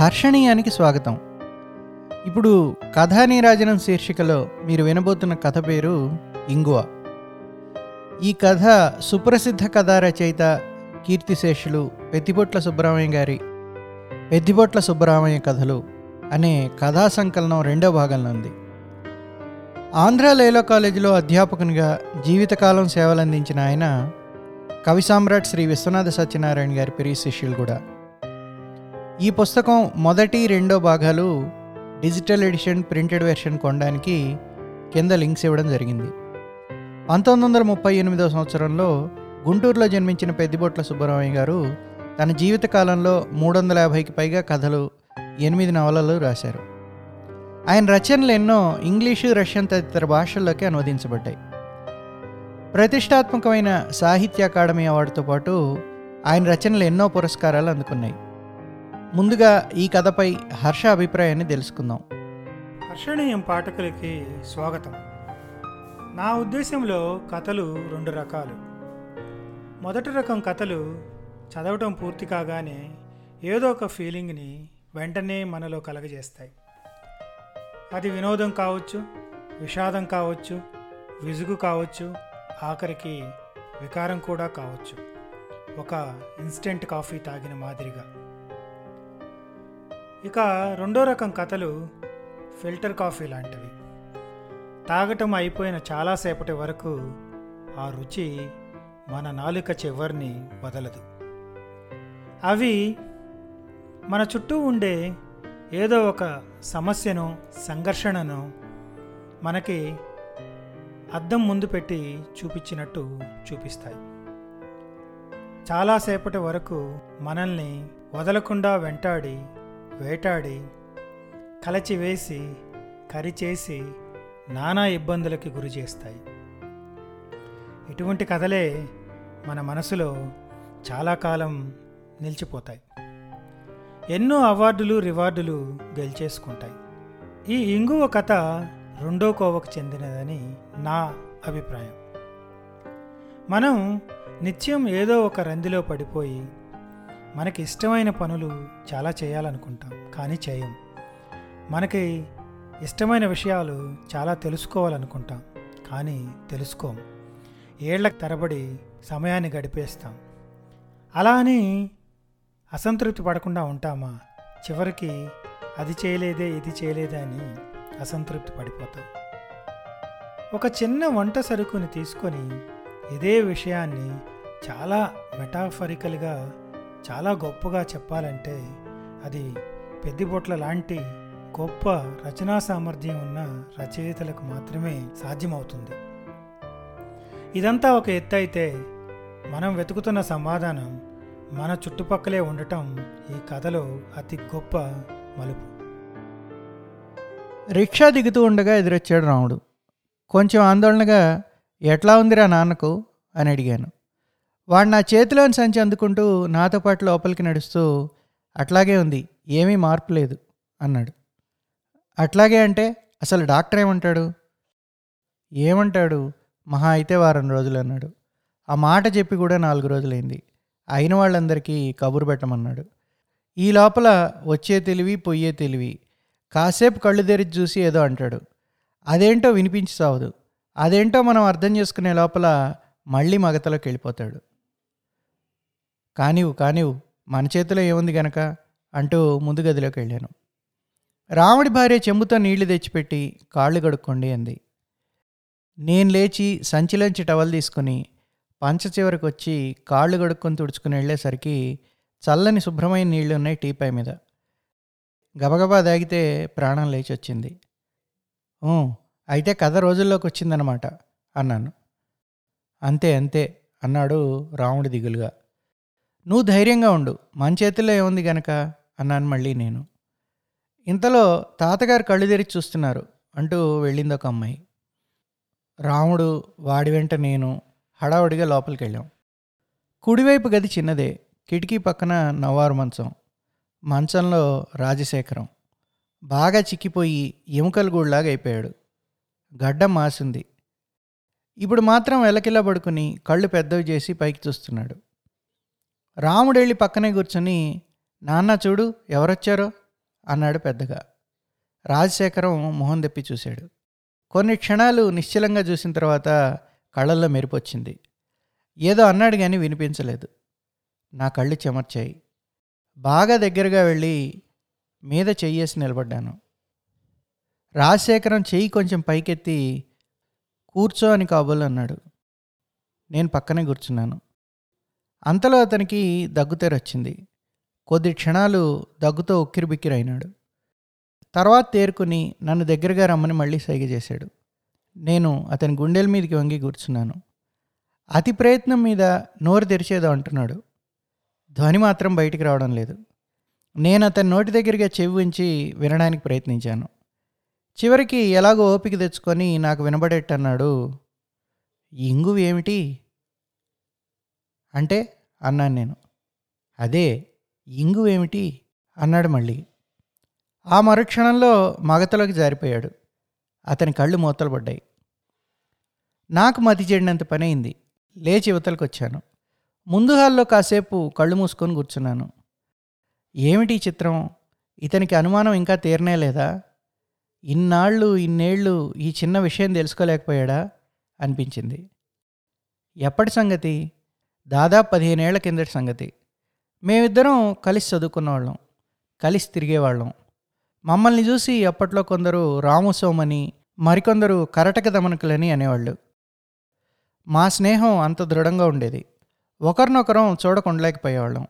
హర్షణీయానికి స్వాగతం. ఇప్పుడు కథానీరాజనం శీర్షికలో మీరు వినబోతున్న కథ పేరు ఇంగువ. ఈ కథ సుప్రసిద్ధ కథా రచయిత కీర్తిశేషులు పెద్దిపొట్ల సుబ్రహ్మణ్య గారి పెద్దిపొట్ల సుబ్రహ్మణ్య కథలు అనే కథా సంకలనం రెండో భాగంలో ఉంది. ఆంధ్ర లేలో కాలేజీలో అధ్యాపకునిగా జీవితకాలం సేవలందించిన ఆయన కవి సామ్రాట్ శ్రీ విశ్వనాథ సత్యనారాయణ గారి ప్రియ శిష్యులు కూడా. ఈ పుస్తకం మొదటి రెండో భాగాలు డిజిటల్ ఎడిషన్ ప్రింటెడ్ వెర్షన్ కొనడానికి కింద లింక్స్ ఇవ్వడం జరిగింది. పంతొమ్మిది వందల ముప్పై ఎనిమిదో సంవత్సరంలో గుంటూరులో జన్మించిన పెద్దిబొట్ల సుబ్బరామయ్య గారు తన జీవితకాలంలో మూడు వందల యాభైకి పైగా కథలు ఎనిమిది నవలలు రాశారు. ఆయన రచనలు ఎన్నో ఇంగ్లీషు రష్యన్ తదితర భాషల్లోకి అనువదించబడ్డాయి. ప్రతిష్టాత్మకమైన సాహిత్య అకాడమీ అవార్డుతో పాటు ఆయన రచనలు ఎన్నో పురస్కారాలు అందుకున్నాయి. ముందుగా ఈ కథపై హర్ష అభిప్రాయాన్ని తెలుసుకుందాం. హర్షణీయం పాఠకులకి స్వాగతం. నా ఉద్దేశంలో కథలు రెండు రకాలు. మొదటి రకం కథలు చదవటం పూర్తి కాగానే ఏదో ఒక ఫీలింగ్ని వెంటనే మనలో కలగజేస్తాయి. అది వినోదం కావచ్చు విషాదం కావచ్చు విసుగు కావచ్చు ఆఖరికి వికారం కూడా కావచ్చు. ఒక ఇన్స్టెంట్ కాఫీ తాగిన మాదిరిగా. ఇక రెండో రకం కథలు ఫిల్టర్ కాఫీ లాంటివి. తాగటం అయిపోయిన చాలాసేపటి వరకు ఆ రుచి మన నాలుక చివరిని వదలదు. అవి మన చుట్టూ ఉండే ఏదో ఒక సమస్యను సంఘర్షణను మనకి అద్దం ముందు పెట్టి చూపించినట్టు చూపిస్తాయి. చాలాసేపటి వరకు మనల్ని వదలకుండా వెంటాడి వేటాడి కలచివేసి కరిచేసి నానా ఇబ్బందులకి గురి చేస్తాయి. ఇటువంటి కథలే మన మనసులో చాలా కాలం నిలిచిపోతాయి. ఎన్నో అవార్డులు రివార్డులు గెలిచేసుకుంటాయి. ఈ ఇంగువ కథ రెండో కోవకు చెందినదని నా అభిప్రాయం. మనం నిత్యం ఏదో ఒక రందిలో పడిపోయి మనకి ఇష్టమైన పనులు చాలా చేయాలనుకుంటాం కానీ చేయం. మనకి ఇష్టమైన విషయాలు చాలా తెలుసుకోవాలనుకుంటాం కానీ తెలుసుకోం. ఏళ్ళ తరబడి సమయాన్ని గడిపేస్తాం. అలా అని అసంతృప్తి పడకుండా ఉంటామా? చివరికి అది చేయలేదే ఇది చేయలేదే అని అసంతృప్తి పడిపోతాం. ఒక చిన్న వంట సరుకుని తీసుకొని ఇదే విషయాన్ని చాలా మెటాఫరికల్గా చాలా గొప్పగా చెప్పాలంటే అది పెద్దిబొట్ల లాంటి గొప్ప రచనా సామర్థ్యం ఉన్న రచయితలకు మాత్రమే సాధ్యమవుతుంది. ఇదంతా ఒక ఎత్తు అయితే మనం వెతుకుతున్న సమాధానం మన చుట్టుపక్కలే ఉండటం ఈ కథలో అతి గొప్ప మలుపు. రిక్షా దిగుతూ ఉండగా ఎదురొచ్చాడు రాముడు. కొంచెం ఆందోళనగా ఎట్లా ఉందిరా నాన్నకు? అని అడిగాను. వాడు నా చేతిలోని సంచి అందుకుంటూ నాతో పాటు లోపలికి నడుస్తూ అట్లాగే ఉంది ఏమీ మార్పు లేదు అన్నాడు. అట్లాగే అంటే అసలు డాక్టర్ ఏమంటాడు? ఏమంటాడు? మహా అయితే వారం రోజులు అన్నాడు. ఆ మాట చెప్పి కూడా నాలుగు రోజులైంది. అయిన వాళ్ళందరికీ కబురు పెట్టమన్నాడు. ఈ లోపల వచ్చే తెలివి పొయ్యే తెలివి కాసేపు కళ్ళు తెరిచి చూసి ఏదో అంటాడు. అదేంటో వినిపించి సావదు అదేంటో మనం అర్థం చేసుకునే లోపల మళ్ళీ మగతలోకి వెళ్ళిపోతాడు. కానివు కానివు మన చేతిలో ఏముంది గనక? అంటూ ముందు గదిలోకి వెళ్ళాను. రాముడి భార్య చెంబుతో నీళ్ళు తెచ్చిపెట్టి కాళ్ళు కడుక్కోండి అంది. నేను లేచి సంచిలోంచి టవల్ తీసుకుని పంచ చివరికి వచ్చి కాళ్ళు కడుక్కొని తుడుచుకుని వెళ్ళేసరికి చల్లని శుభ్రమైన నీళ్ళు ఉన్నాయి టీపై మీద. గబగబా దాగితే ప్రాణం లేచి వచ్చింది అయితే కథ రోజుల్లోకి వచ్చిందనమాట అన్నాను. అంతే అంతే అన్నాడు రాముడి దిగులుగా. నువ్వు ధైర్యంగా ఉండు. మన చేతిలో ఏముంది గనక? అన్నాను మళ్ళీ నేను. ఇంతలో తాతగారు కళ్ళు తెరిచి చూస్తున్నారు అంటూ వెళ్ళింది ఒక అమ్మాయి. రాముడు వాడి వెంట నేను హడావుడిగా లోపలికి వెళ్ళాం. కుడివైపు గది చిన్నదే. కిటికీ పక్కన నవ్వారు మంచం. మంచంలో రాజశేఖరం. బాగా చిక్కిపోయి ఎముకల గూడులాగా అయిపోయాడు. గడ్డం మాసింది. ఇప్పుడు మాత్రం వెలకిలా పడుకుని కళ్ళు పెద్దవి చేసి పైకి చూస్తున్నాడు. రాముడు వెళ్ళి పక్కనే కూర్చొని నాన్న చూడు ఎవరొచ్చారో? అన్నాడు పెద్దగా. రాజశేఖరం మొహం తెప్పి చూశాడు. కొన్ని క్షణాలు నిశ్చలంగా చూసిన తర్వాత కళ్ళల్లో మెరిపొచ్చింది. ఏదో అన్నాడు కానీ వినిపించలేదు. నా కళ్ళు చెమర్చాయి. బాగా దగ్గరగా వెళ్ళి మీద చెయ్యేసి నిలబడ్డాను. రాజశేఖరం చెయ్యి కొంచెం పైకెత్తి కూర్చో అని కాబోలు అన్నాడు. నేను పక్కనే కూర్చున్నాను. అంతలో అతనికి దగ్గుతెరొచ్చింది కొద్ది క్షణాలు దగ్గుతో ఉక్కిరిబిక్కిరైనాడు తర్వాత తేరుకుని నన్ను దగ్గరగా రమ్మని మళ్ళీ సైగ చేశాడు. నేను అతని గుండెల మీదకి వంగి కూర్చున్నాను. అతి ప్రయత్నం మీద నోరు తెరిచేదో అంటున్నాడు. ధ్వని మాత్రం బయటికి రావడం లేదు. నేను అతని నోటి దగ్గరగా చెవి ఉంచి వినడానికి ప్రయత్నించాను. చివరికి ఎలాగో ఓపిక తెచ్చుకొని నాకు వినబడేట్టన్నాడు. ఇంగువి ఏమిటి అంటే అన్నాను నేను. అదే ఇంగు ఏమిటి? అన్నాడు మళ్ళీ. ఆ మరుక్షణంలో మగతలోకి జారిపోయాడు. అతని కళ్ళు మూతలు పడ్డాయి. నాకు మతి చెడినంత పని అయింది. లేచి యువతలకు వచ్చాను. ముందు హాల్లో కాసేపు కళ్ళు మూసుకొని కూర్చున్నాను. ఏమిటి ఈ చిత్రం? ఇతనికి అనుమానం ఇంకా తీరనే లేదా? ఇన్నాళ్ళు ఇన్నేళ్ళు ఈ చిన్న విషయం తెలుసుకోలేకపోయాడా? అనిపించింది. ఎప్పటి సంగతి? దాదాపు పదిహేనేళ్ళ కిందటి సంగతి. మేమిద్దరం కలిసి చదువుకున్నవాళ్ళం కలిసి తిరిగేవాళ్ళం. మమ్మల్ని చూసి అప్పట్లో కొందరు రాముసోమని మరికొందరు కరటక దమనకులని అనేవాళ్ళు. మా స్నేహం అంత దృఢంగా ఉండేది. ఒకరినొకరం చూడకుండలేకపోయేవాళ్ళం.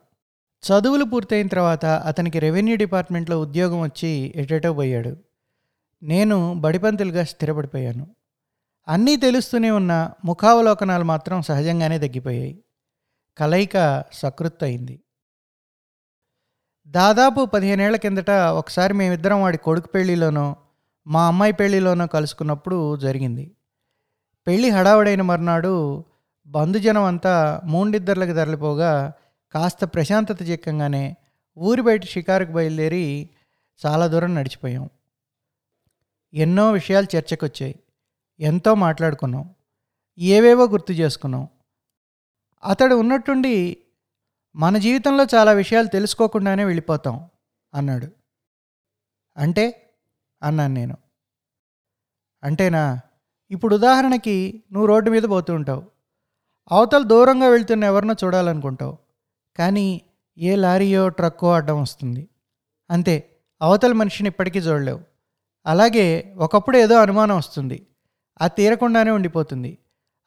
చదువులు పూర్తయిన తర్వాత అతనికి రెవెన్యూ డిపార్ట్మెంట్లో ఉద్యోగం వచ్చి ఎటెటో పోయాడు. నేను బడిపంతులుగా స్థిరపడిపోయాను. అన్నీ తెలుస్తూనే ఉన్న ముఖావలోకనాలు మాత్రం సహజంగానే తగ్గిపోయాయి. కలయిక సకృత్తయింది దాదాపు పదిహేనేళ్ళ కిందట ఒకసారి మేమిద్దరం వాడి కొడుకు పెళ్ళిలోనో మా అమ్మాయి పెళ్ళిలోనో కలుసుకున్నప్పుడు జరిగింది. పెళ్ళి హడావుడైన మర్నాడు బంధుజనం అంతా మూండిద్దర్లకు తరలిపోగా కాస్త ప్రశాంతత చిక్కంగానే ఊరి బయట షికారుకు బయలుదేరి చాలా దూరం నడిచిపోయాం. ఎన్నో విషయాలు చర్చకొచ్చాయి. ఎంతో మాట్లాడుకున్నాం. ఏవేవో గుర్తు చేసుకున్నాం. అతడు ఉన్నట్టుండి మన జీవితంలో చాలా విషయాలు తెలుసుకోకుండానే వెళ్ళిపోతాం అన్నాడు. అంటే? అన్నాను నేను. అంటేనా? ఇప్పుడు ఉదాహరణకి నువ్వు రోడ్డు మీద పోతూ ఉంటావు. అవతల దూరంగా వెళ్తున్న ఎవరినో చూడాలనుకుంటావు. కానీ ఏ లారీయో ట్రక్కో అడ్డం వస్తుంది. అంతే. అవతల మనిషిని ఇప్పటికీ చూడలేవు. అలాగే ఒకప్పుడు ఏదో అనుమానం వస్తుంది. అది తీరకుండానే ఉండిపోతుంది.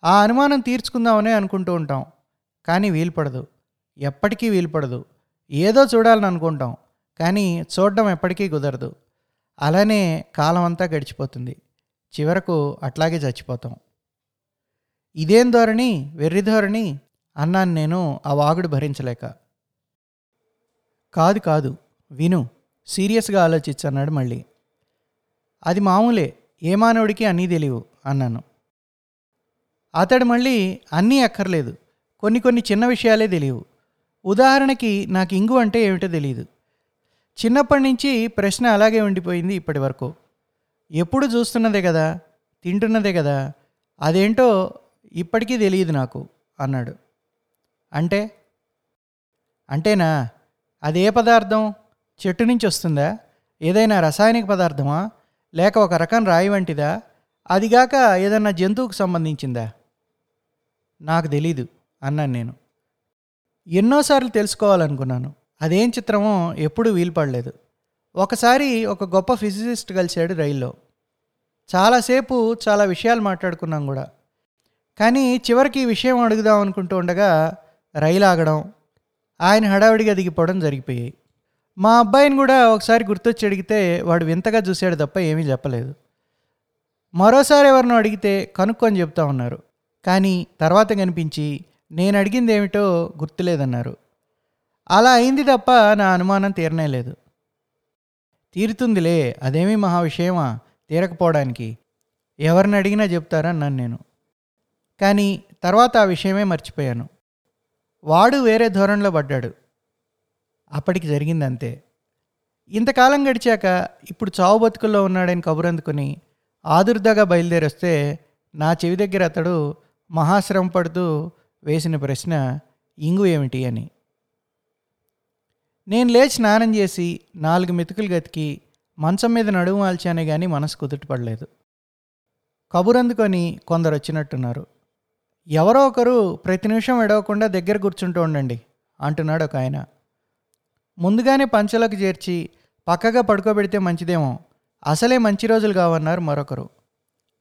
ఆ అనుమానం తీర్చుకుందామనే అనుకుంటూ ఉంటాం. కానీ వీలు పడదు. ఎప్పటికీ వీలు పడదు. ఏదో చూడాలని అనుకుంటాం కానీ చూడడం ఎప్పటికీ కుదరదు. అలానే కాలం అంతా గడిచిపోతుంది. చివరకు అట్లాగే చచ్చిపోతాం. ఇదేం ధోరణి? వెర్రి ధోరణి? అన్నాను నేను ఆ వాగుడు భరించలేక. కాదు కాదు. విను. సీరియస్గా ఆలోచించన్నాడు మళ్ళీ. అది మామూలే. ఏ మానవుడికి అన్నీ తెలియవు అన్నాను. అతడు మళ్ళీ అన్నీ అక్కర్లేదు. కొన్ని కొన్ని చిన్న విషయాలే తెలియవు. ఉదాహరణకి నాకు ఇంగు అంటే ఏమిటో తెలియదు చిన్నప్పటి నుంచి ప్రశ్న అలాగే ఉండిపోయింది ఇప్పటి వరకు. ఎప్పుడు చూస్తున్నదే కదా? తింటున్నదే కదా? అదేంటో ఇప్పటికీ తెలియదు నాకు అన్నాడు. అంటే? అంటేనా? అదే పదార్థం? చెట్టు నుంచి వస్తుందా? ఏదైనా రసాయనిక పదార్థమా? లేక ఒక రకం రాయి వంటిదా? అదిగాక ఏదన్నా జంతువుకు సంబంధించిందా? నాకు తెలీదు. అన్నాను నేను. ఎన్నోసార్లు తెలుసుకోవాలనుకున్నాను. అదేం చిత్రమో ఎప్పుడూ వీలుపడలేదు. ఒకసారి ఒక గొప్ప ఫిజిసిస్ట్ కలిశాడు రైల్లో. చాలాసేపు చాలా విషయాలు మాట్లాడుకున్నాం కూడా. కానీ చివరికి ఈ విషయం అడుగుదాం అనుకుంటూ ఉండగా రైలు ఆగడం ఆయన హడావిడిగా దిగిపోవడం జరిగిపోయాయి. మా అబ్బాయిని కూడా ఒకసారి గుర్తొచ్చి అడిగితే వాడు వింతగా చూశాడు తప్ప ఏమీ చెప్పలేదు. మరోసారి ఎవరినో అడిగితే కనుక్కొని చెప్తా ఉన్నారు. కానీ తర్వాత కనిపించి నేను అడిగింది ఏమిటో గుర్తులేదన్నారు. అలా అయింది తప్ప నా అనుమానం తీరనే లేదు. తీరుతుందిలే అదేమీ మహా విషయమా? తీరకపోవడానికి. ఎవరిని అడిగినా చెప్తారన్నాను నేను. కానీ తర్వాత ఆ విషయమే మర్చిపోయాను. వాడు వేరే ధోరణిలో పడ్డాడు. అప్పటికి జరిగింది అంతే ఇంతకాలం గడిచాక ఇప్పుడు చావు బతుకుల్లో ఉన్నాడని కబురందుకుని ఆదుర్దాగా బయలుదేరొస్తే నా చెవి దగ్గర అతడు మహాశ్రమ పడుతూ వేసిన ప్రశ్న ఇంగు ఏమిటి అని. నేను లేచి స్నానం చేసి నాలుగు మెతుకులు గతికి మంచం మీద నడుము వాల్చానే కానీ మనసు కుదుటపడలేదు కబురందుకొని కొందరు వచ్చినట్టున్నారు. ఎవరో ఒకరు ప్రతి నిమిషం ఎడవకుండా దగ్గర కూర్చుంటూ ఉండండి అంటున్నాడు ఒక ఆయన. ముందుగానే పంచలకు చేర్చి పక్కగా పడుకోబెడితే మంచిదేమో అసలే మంచి రోజులు కావన్నారు మరొకరు.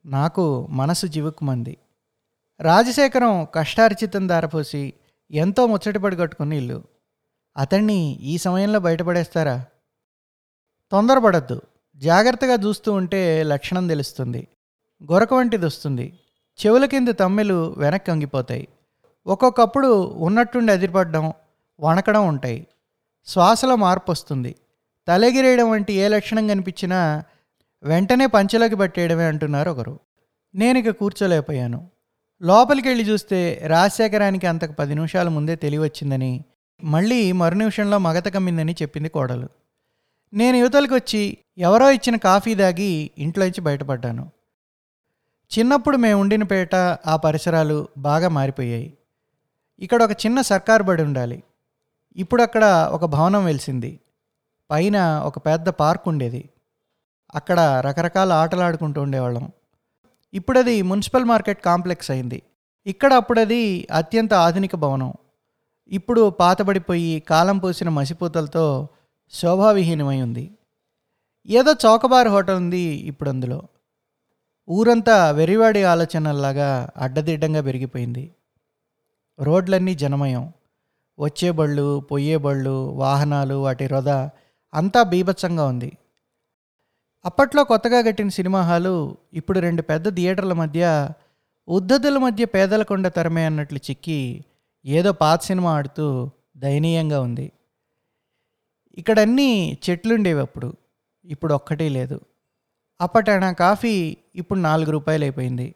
నాకు మనసు జివుక్కుమంది. రాజశేఖరం కష్టార్జితం దారపోసి ఎంతో ముచ్చటపడి కట్టుకుని ఇల్లు. అతన్ని ఈ సమయంలో బయటపడేస్తారా? తొందరపడద్దు. జాగ్రత్తగా చూస్తూ ఉంటే లక్షణం తెలుస్తుంది. గొరక వంటిది వస్తుంది. చెవుల కింద తమ్మెలు వెనక్కి అంగిపోతాయి ఒక్కొక్కప్పుడు ఉన్నట్టుండి అదిరిపడడం వణకడం ఉంటాయి. శ్వాసలో మార్పు వస్తుంది. తలెగిరేయడం వంటి ఏ లక్షణం కనిపించినా వెంటనే పంచెలోకి పట్టేయడమే అంటున్నారు ఒకరు. నేను ఇక కూర్చోలేకపోయాను. లోపలికి వెళ్ళి చూస్తే రాజశేఖరానికి అంతకు పది నిమిషాల ముందే తెలివచ్చిందని మళ్ళీ మరు నిమిషంలో మగత కమ్మిందని చెప్పింది కోడలు. నేను యువతలకు వచ్చి ఎవరో ఇచ్చిన కాఫీ దాగి ఇంట్లోంచి బయటపడ్డాను. చిన్నప్పుడు మేము ఉండిన పేట ఆ పరిసరాలు బాగా మారిపోయాయి. ఇక్కడ ఒక చిన్న సర్కార్ బడి ఉండాలి. ఇప్పుడు అక్కడ ఒక భవనం వెలిసింది. పైన ఒక పెద్ద పార్క్ ఉండేది. అక్కడ రకరకాల ఆటలు ఆడుకుంటూ ఉండేవాళ్ళం. ఇప్పుడు అది మున్సిపల్ మార్కెట్ కాంప్లెక్స్ అయింది. ఇక్కడ అప్పుడది అత్యంత ఆధునిక భవనం. ఇప్పుడు పాతబడిపోయి కాలం పోసిన మసిపూతలతో శోభావిహీనమై ఉంది. ఏదో చౌకబార్ హోటల్ ఉంది ఇప్పుడు అందులో. ఊరంతా వెరివాడి ఆలోచనల్లాగా అడ్డదిడ్డంగా పెరిగిపోయింది. రోడ్లన్నీ జనమయం. వచ్చే బళ్ళు పొయ్యే బళ్ళు వాహనాలు వాటి రొద అంతా బీభత్సంగా ఉంది. అప్పట్లో కొత్తగా కట్టిన సినిమా హాలు ఇప్పుడు రెండు పెద్ద థియేటర్ల మధ్య ఉద్ధతుల మధ్య పేదల కొండ తరమే అన్నట్లు చిక్కి ఏదో పాత సినిమా ఆడుతూ దయనీయంగా ఉంది. ఇక్కడన్నీ చెట్లుండేవి అప్పుడు. ఇప్పుడు ఒక్కటే లేదు. అప్పట కాఫీ ఇప్పుడు నాలుగు రూపాయలు అయిపోయింది.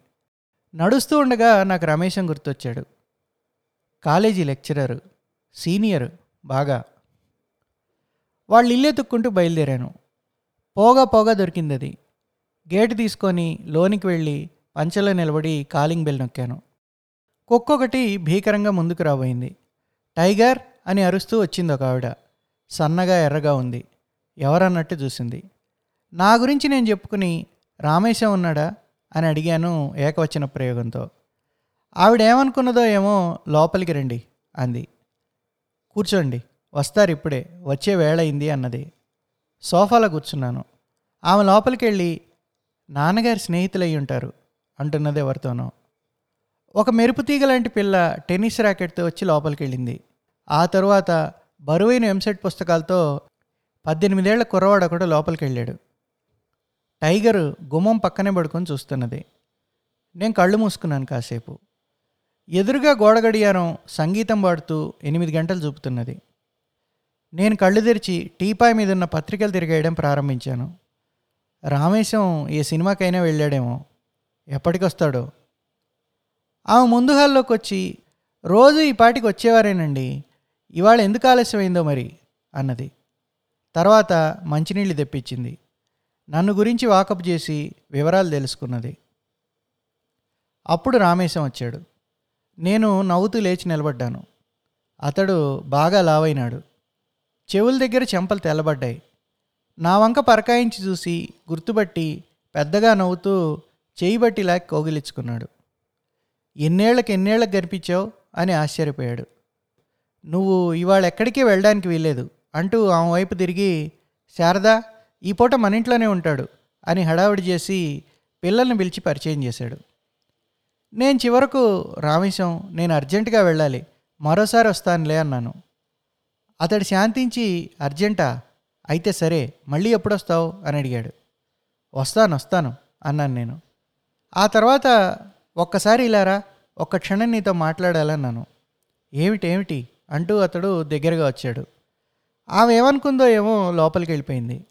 నడుస్తూ ఉండగా నాకు రమేశం గుర్తొచ్చాడు. కాలేజీ లెక్చరర్ సీనియర్ బాగా. వాళ్ళు ఇల్లే తుక్కుంటూ బయలుదేరాను. పోగా పోగా దొరికింది అది గేటు తీసుకొని లోనికి వెళ్ళి పంచలో నిలబడి కాలింగ్ బెల్ నొక్కాను. కుక్కొకటి భీకరంగా ముందుకు రాబోయింది. టైగర్ అని అరుస్తూ వచ్చింది ఒక ఆవిడ. సన్నగా ఎర్రగా ఉంది. ఎవరన్నట్టు చూసింది. నా గురించి నేను చెప్పుకుని రామేశం ఉన్నాడా? అని అడిగాను ఏకవచన ప్రయోగంతో. ఆవిడ ఏమనుకున్నదో ఏమో లోపలికి రండి అంది. కూర్చోండి. వస్తారు ఇప్పుడే. వచ్చే వేళ అయింది అన్నది. సోఫాలో కూర్చున్నాను. ఆమె లోపలికి వెళ్ళి నాన్నగారి స్నేహితులయ్యి ఉంటారు అంటున్నది ఎవరితోనో. ఒక మెరుపు తీగ లాంటి పిల్ల టెన్నిస్ ర్యాకెట్తో వచ్చి లోపలికి వెళ్ళింది ఆ తరువాత బరువైన ఎంసెట్ పుస్తకాలతో పద్దెనిమిదేళ్ళ కుర్రవాడు ఒకడు లోపలికి వెళ్ళాడు టైగర్ గుమ్మం పక్కనే పడుకొని చూస్తున్నది. నేను కళ్ళు మూసుకున్నాను కాసేపు. ఎదురుగా గోడగడియారం సంగీతం పాడుతూ ఎనిమిది గంటలు చూపుతున్నది. నేను కళ్ళు తెరిచి టీపాయ్ మీద ఉన్న పత్రికలు తిరిగేయడం ప్రారంభించాను. రామేశం ఏ సినిమాకైనా వెళ్ళాడేమో. ఎప్పటికొస్తాడో. ఆమె ముందు హాల్లోకి వచ్చి రోజు ఈ పాటికి వచ్చేవారేనండి. ఇవాళ ఎందుకు ఆలస్యమైందో మరి? అన్నది. తర్వాత మంచినీళ్ళు తెప్పించింది. నన్ను గురించి వాకప్ చేసి వివరాలు తెలుసుకున్నది. అప్పుడు రామేశం వచ్చాడు. నేను నవ్వుతూ లేచి నిలబడ్డాను. అతడు బాగా లావైనాడు. చెవుల దగ్గర చెంపలు తెల్లబడ్డాయి. నా వంక పరకాయించి చూసి గుర్తుపట్టి పెద్దగా నవ్వుతూ చేయి బట్టి లాక్కి కోగిలించుకున్నాడు ఎన్నేళ్ళకు ఎన్నేళ్ళకు కనిపించావు అని ఆశ్చర్యపోయాడు. నువ్వు ఇవాళ ఎక్కడికి వెళ్ళడానికి వీల్లేదు అంటూ ఆమె వైపు తిరిగి శారదా ఈ పూట మన ఇంట్లోనే ఉంటాడు అని హడావిడి చేసి పిల్లల్ని పిలిచి పరిచయం చేశాడు. నేను చివరకు రామేశం నేను అర్జెంటుగా వెళ్ళాలి. మరోసారి వస్తానులే అన్నాను. అతడు శాంతించి అర్జెంటా అయితే సరే మళ్ళీ ఎప్పుడొస్తావు? అని అడిగాడు. వస్తాను వస్తాను అన్నాను నేను. ఆ తర్వాత ఒక్కసారి ఇలారా ఒక్క క్షణం నీతో మాట్లాడాలన్నాను. ఏమిటి ఏమిటి? అంటూ అతడు దగ్గరగా వచ్చాడు. ఆమె ఏమనుకుందో ఏమో లోపలికి వెళ్ళిపోయింది.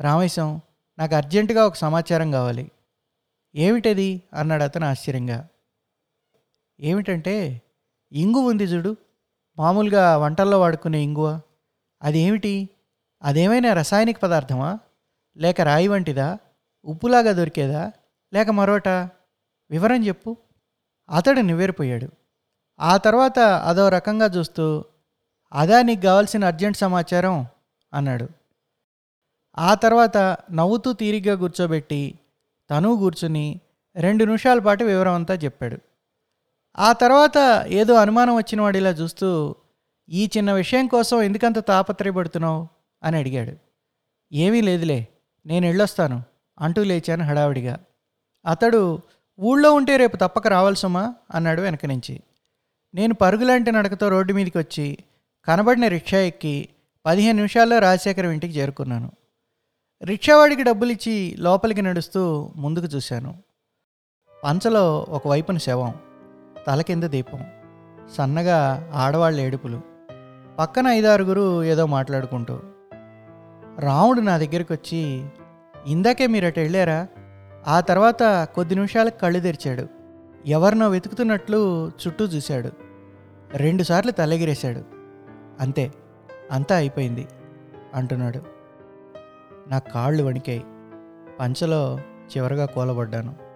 రామేశం నాకు అర్జెంటుగా ఒక సమాచారం కావాలి. ఏమిటది? అన్నాడు అతను ఆశ్చర్యంగా. ఏమిటంటే ఇంగు ఉంది చూడు మామూలుగా వంటల్లో వాడుకునే ఇంగువ అది ఏమిటి అదేమైనా రసాయనిక పదార్థమా? లేక రాయి వంటిదా? ఉప్పులాగా దొరికేదా? లేక మరోట? వివరం చెప్పు. అతడు నివ్వేరిపోయాడు. ఆ తర్వాత అదో రకంగా చూస్తూ అదా నీకు కావాల్సిన అర్జెంట్ సమాచారం? అన్నాడు. ఆ తర్వాత నవ్వుతూ తీరిగ్గా కూర్చోబెట్టి తను కూర్చుని రెండు నిమిషాల పాటు వివరం అంతా చెప్పాడు. ఆ తర్వాత ఏదో అనుమానం వచ్చిన వాడిలా చూస్తూ ఈ చిన్న విషయం కోసం ఎందుకంత తాపత్రయపడుతున్నావు? అని అడిగాడు. ఏమీ లేదులే నేను వెళ్ళొస్తాను అంటూ లేచాను హడావిడిగా. అతడు ఊళ్ళో ఉంటే రేపు తప్పక రావాల్సమ్మా అన్నాడు వెనక నుంచి. నేను పరుగులాంటి నడకతో రోడ్డు మీదకి వచ్చి కనబడిన రిక్షా ఎక్కి పదిహేను నిమిషాల్లో రాజశేఖరం ఇంటికి చేరుకున్నాను. రిక్షావాడికి డబ్బులిచ్చి లోపలికి నడుస్తూ ముందుకు చూశాను. పంచలో ఒకవైపున శవం. తల కింద దీపం. సన్నగా ఆడవాళ్ళ ఏడుపులు. పక్కన ఐదారుగురు ఏదో మాట్లాడుకుంటూ రాముడు నా దగ్గరికి వచ్చి ఇందాకే మీరు అటు వెళ్ళారా? ఆ తర్వాత కొద్ది నిమిషాలకు కళ్ళు తెరిచాడు. ఎవరినో వెతుకుతున్నట్లు చుట్టూ చూశాడు. రెండుసార్లు తలెగిరేశాడు. అంతే అంతా అయిపోయింది అంటున్నాడు. నా కాళ్ళు వణికాయి. పంచలో చివరగా కూలబడ్డాను.